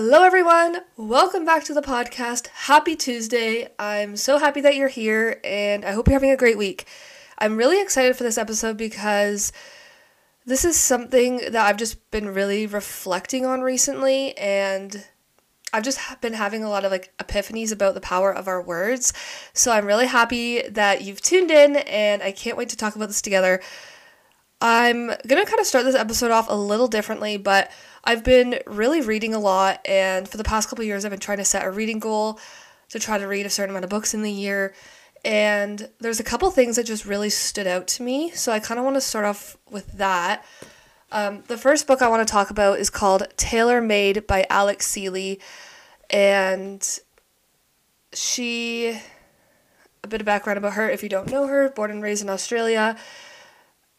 Hello, everyone. Welcome back to the podcast. Happy Tuesday. I'm so happy that you're here, and I hope you're having a great week. I'm really excited for this episode because this is something that I've just been really reflecting on recently, and I've just been having a lot of like epiphanies about the power of our words. So I'm really happy that you've tuned in, and I can't wait to talk about this together. I'm gonna kind of start this episode off a little differently, but I've been really reading a lot, and for the past couple years, I've been trying to set a reading goal to try to read a certain amount of books in the year. And there's a couple things that just really stood out to me, so I kind of want to start off with that. Um, the first book I want to talk about is called Tailor Made by Alex Seeley, and she. A bit of background about her if you don't know her, born and raised in Australia,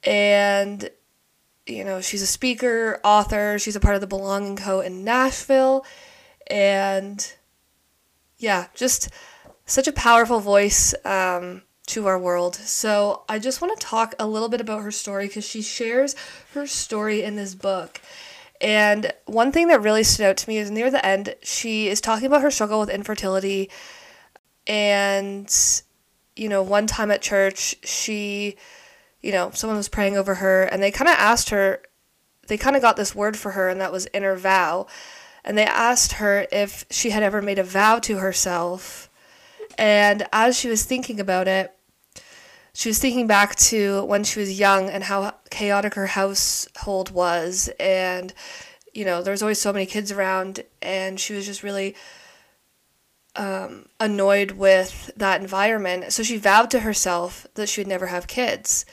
and you know, she's a speaker, author, she's a part of the Belonging Co. in Nashville, and yeah, just such a powerful voice um, to our world. So I just want to talk a little bit about her story because she shares her story in this book. And one thing that really stood out to me is near the end, she is talking about her struggle with infertility. And, you know, one time at church, she you know, someone was praying over her and they kind of asked her, they kind of got this word for her, and that was inner vow. And they asked her if she had ever made a vow to herself. And as she was thinking about it, she was thinking back to when she was young and how chaotic her household was. And, you know, there was always so many kids around, and she was just really um, annoyed with that environment. So she vowed to herself that she would never have kids.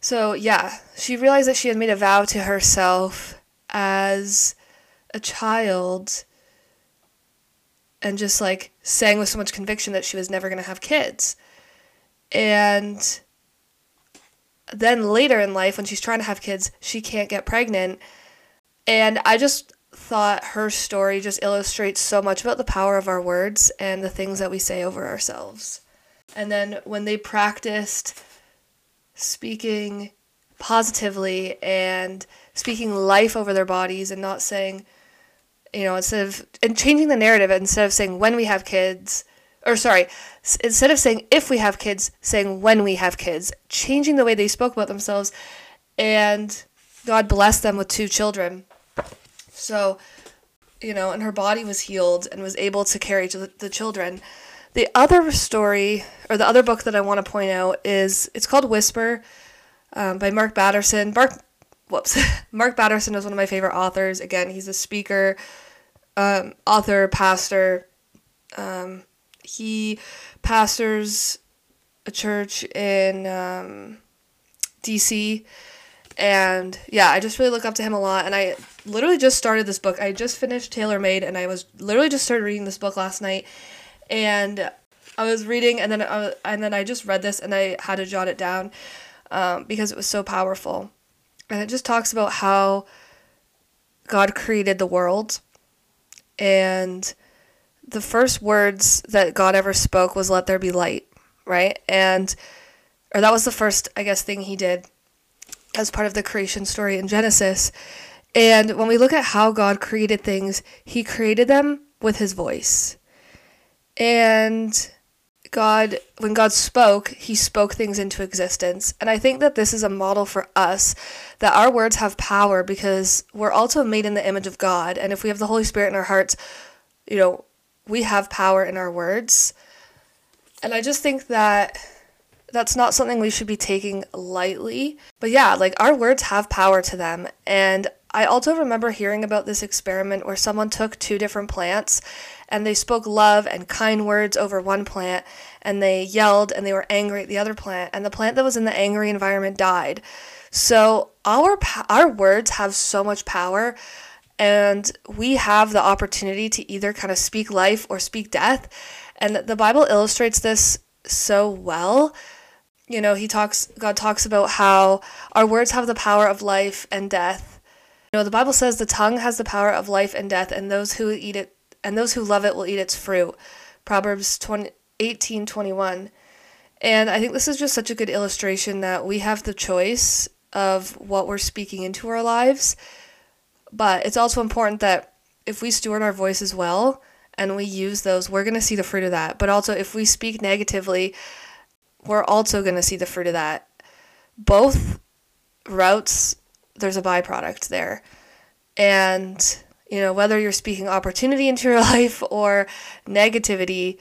So, yeah, she realized that she had made a vow to herself as a child and just like saying with so much conviction that she was never going to have kids. And then later in life, when she's trying to have kids, she can't get pregnant. And I just thought her story just illustrates so much about the power of our words and the things that we say over ourselves. And then when they practiced speaking positively and speaking life over their bodies and not saying, you know, instead of, and changing the narrative instead of saying when we have kids, or sorry, instead of saying if we have kids, saying when we have kids, changing the way they spoke about themselves, and God blessed them with two children. So, you know, and her body was healed and was able to carry the, the children. The other story, or the other book that I want to point out is it's called Whisper um, by Mark Batterson. Mark, whoops, Mark Batterson is one of my favorite authors. Again, he's a speaker, um, author, pastor. Um, he pastors a church in um, DC. And yeah, I just really look up to him a lot. And I literally just started this book. I just finished Tailor Made, and I was literally just started reading this book last night. And I was reading, and then I, and then I just read this, and I had to jot it down um, because it was so powerful. And it just talks about how God created the world, and the first words that God ever spoke was "Let there be light," right? And or that was the first, I guess, thing He did as part of the creation story in Genesis. And when we look at how God created things, He created them with His voice. And God, when God spoke, He spoke things into existence. And I think that this is a model for us that our words have power because we're also made in the image of God. And if we have the Holy Spirit in our hearts, you know, we have power in our words. And I just think that that's not something we should be taking lightly. But yeah, like our words have power to them. And I also remember hearing about this experiment where someone took two different plants and they spoke love and kind words over one plant and they yelled and they were angry at the other plant and the plant that was in the angry environment died. So our our words have so much power and we have the opportunity to either kind of speak life or speak death and the Bible illustrates this so well you know, he talks God talks about how our words have the power of life and death. You know, the Bible says the tongue has the power of life and death, and those who eat it and those who love it will eat its fruit. Proverbs 20, 18 21. And I think this is just such a good illustration that we have the choice of what we're speaking into our lives. But it's also important that if we steward our voices well and we use those, we're going to see the fruit of that. But also, if we speak negatively, we're also going to see the fruit of that. Both routes, there's a byproduct there. And, you know, whether you're speaking opportunity into your life or negativity,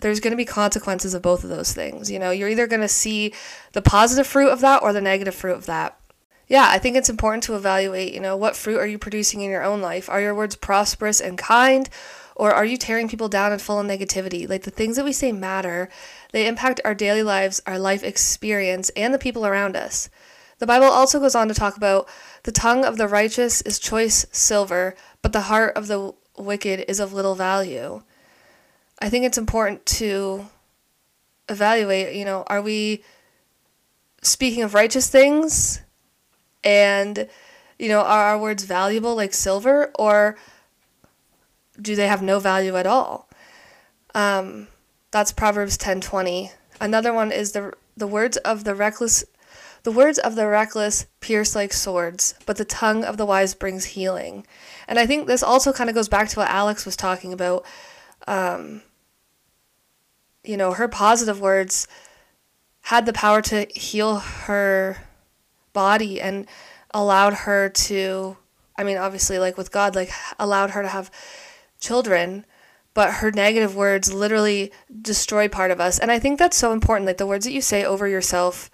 there's going to be consequences of both of those things. You know, you're either going to see the positive fruit of that or the negative fruit of that. Yeah, I think it's important to evaluate, you know, what fruit are you producing in your own life? Are your words prosperous and kind? Or are you tearing people down and full of negativity? Like the things that we say matter, they impact our daily lives, our life experience, and the people around us. The Bible also goes on to talk about the tongue of the righteous is choice silver, but the heart of the wicked is of little value. I think it's important to evaluate, you know, are we speaking of righteous things and you know, are our words valuable like silver or do they have no value at all? Um, that's Proverbs 10:20. Another one is the the words of the reckless the words of the reckless pierce like swords, but the tongue of the wise brings healing. And I think this also kind of goes back to what Alex was talking about. Um, you know, her positive words had the power to heal her body and allowed her to I mean obviously like with God like allowed her to have children but her negative words literally destroy part of us and I think that's so important like the words that you say over yourself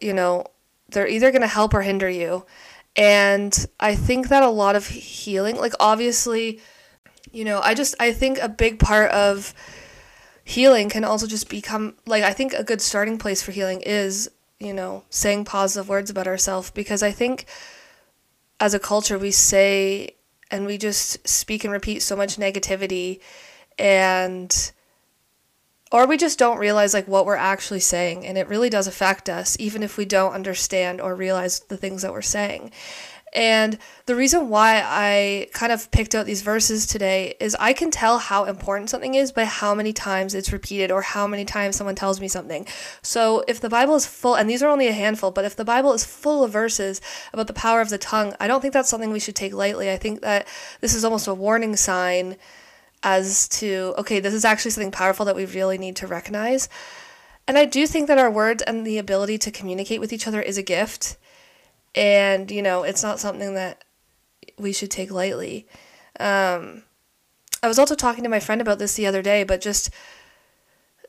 you know they're either going to help or hinder you. And I think that a lot of healing like obviously you know I just I think a big part of healing can also just become like I think a good starting place for healing is, you know, saying positive words about ourselves because I think as a culture we say and we just speak and repeat so much negativity and or we just don't realize like what we're actually saying and it really does affect us even if we don't understand or realize the things that we're saying and the reason why I kind of picked out these verses today is I can tell how important something is by how many times it's repeated or how many times someone tells me something. So if the Bible is full, and these are only a handful, but if the Bible is full of verses about the power of the tongue, I don't think that's something we should take lightly. I think that this is almost a warning sign as to, okay, this is actually something powerful that we really need to recognize. And I do think that our words and the ability to communicate with each other is a gift and you know it's not something that we should take lightly. Um, I was also talking to my friend about this the other day, but just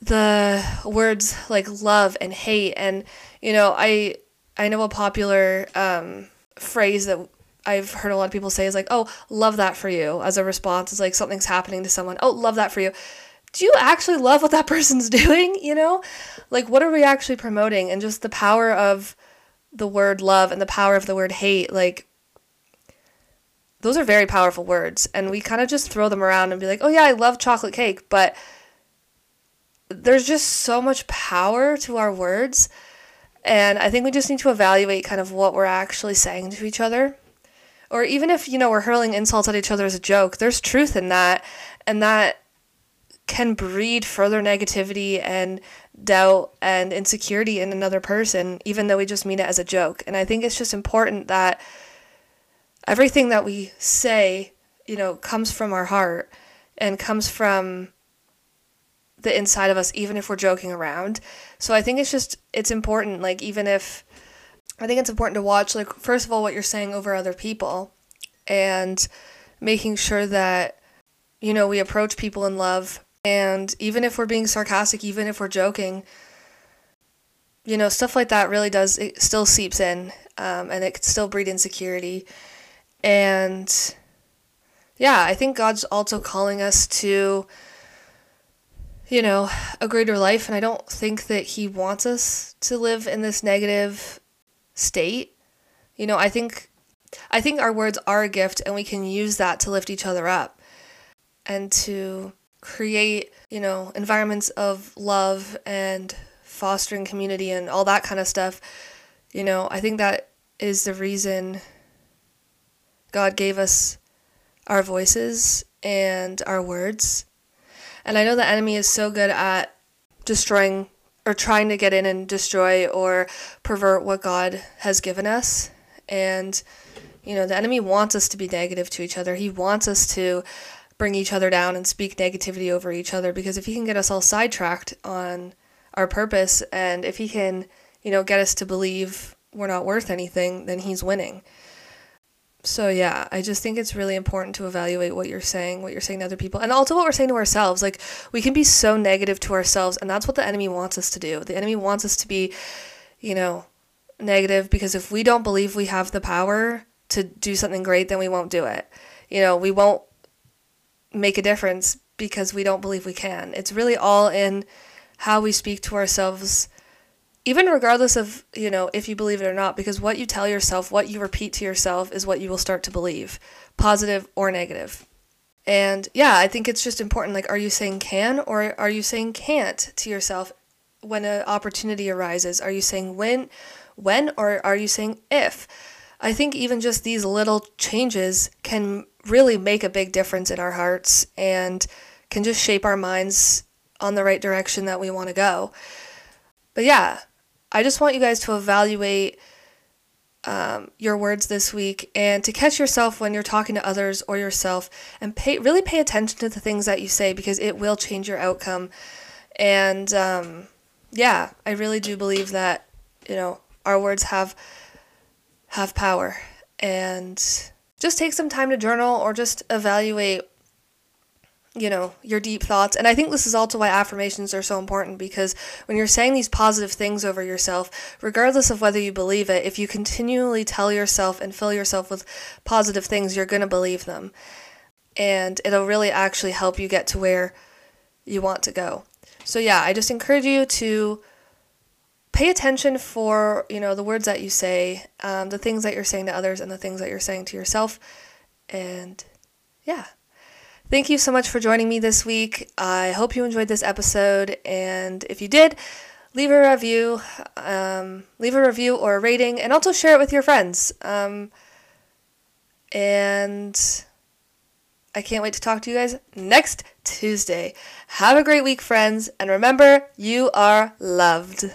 the words like love and hate, and you know, I I know a popular um, phrase that I've heard a lot of people say is like, "Oh, love that for you," as a response. It's like something's happening to someone. Oh, love that for you. Do you actually love what that person's doing? You know, like what are we actually promoting? And just the power of the word love and the power of the word hate, like those are very powerful words. And we kind of just throw them around and be like, oh yeah, I love chocolate cake. But there's just so much power to our words. And I think we just need to evaluate kind of what we're actually saying to each other. Or even if, you know, we're hurling insults at each other as a joke, there's truth in that. And that can breed further negativity and doubt and insecurity in another person, even though we just mean it as a joke. And I think it's just important that everything that we say, you know, comes from our heart and comes from the inside of us, even if we're joking around. So I think it's just, it's important, like, even if, I think it's important to watch, like, first of all, what you're saying over other people and making sure that, you know, we approach people in love and even if we're being sarcastic, even if we're joking, you know, stuff like that really does, it still seeps in um, and it can still breed insecurity. And yeah, I think God's also calling us to, you know, a greater life. And I don't think that He wants us to live in this negative state. You know, I think. I think our words are a gift and we can use that to lift each other up and to create, you know, environments of love and fostering community and all that kind of stuff, you know, I think that is the reason God gave us our voices and our words. And I know the enemy is so good at destroying or trying to get in and destroy or pervert what God has given us. And, You know, the enemy wants us to be negative to each other. He wants us to bring each other down and speak negativity over each other because if he can get us all sidetracked on our purpose and if he can, you know, get us to believe we're not worth anything, then he's winning. So yeah, I just think it's really important to evaluate what you're saying, what you're saying to other people, and also what we're saying to ourselves. Like we can be so negative to ourselves, and that's what the enemy wants us to do. The enemy wants us to be, you know, negative because if we don't believe we have the power to do something great, then we won't do it. You know, we won't make a difference because we don't believe we can. It's really all in how we speak to ourselves even regardless of, you know, if you believe it or not because what you tell yourself, what you repeat to yourself is what you will start to believe, positive or negative. And yeah, I think it's just important like are you saying can or are you saying can't to yourself when an opportunity arises? Are you saying when when or are you saying if? I think even just these little changes can really make a big difference in our hearts and can just shape our minds on the right direction that we want to go. But yeah, I just want you guys to evaluate um, your words this week and to catch yourself when you're talking to others or yourself and pay really pay attention to the things that you say because it will change your outcome. And um, yeah, I really do believe that you know our words have have power and just take some time to journal or just evaluate you know, your deep thoughts. And I think this is also why affirmations are so important because when you're saying these positive things over yourself, regardless of whether you believe it, if you continually tell yourself and fill yourself with positive things, you're going to believe them. And it'll really actually help you get to where you want to go. So yeah, I just encourage you to pay attention for, you know, the words that you say, um, the things that you're saying to others and the things that you're saying to yourself. And yeah. Thank you so much for joining me this week. I hope you enjoyed this episode, and if you did, leave a review, um, leave a review or a rating, and also share it with your friends. Um, and I can't wait to talk to you guys next Tuesday. Have a great week, friends, and remember, you are loved.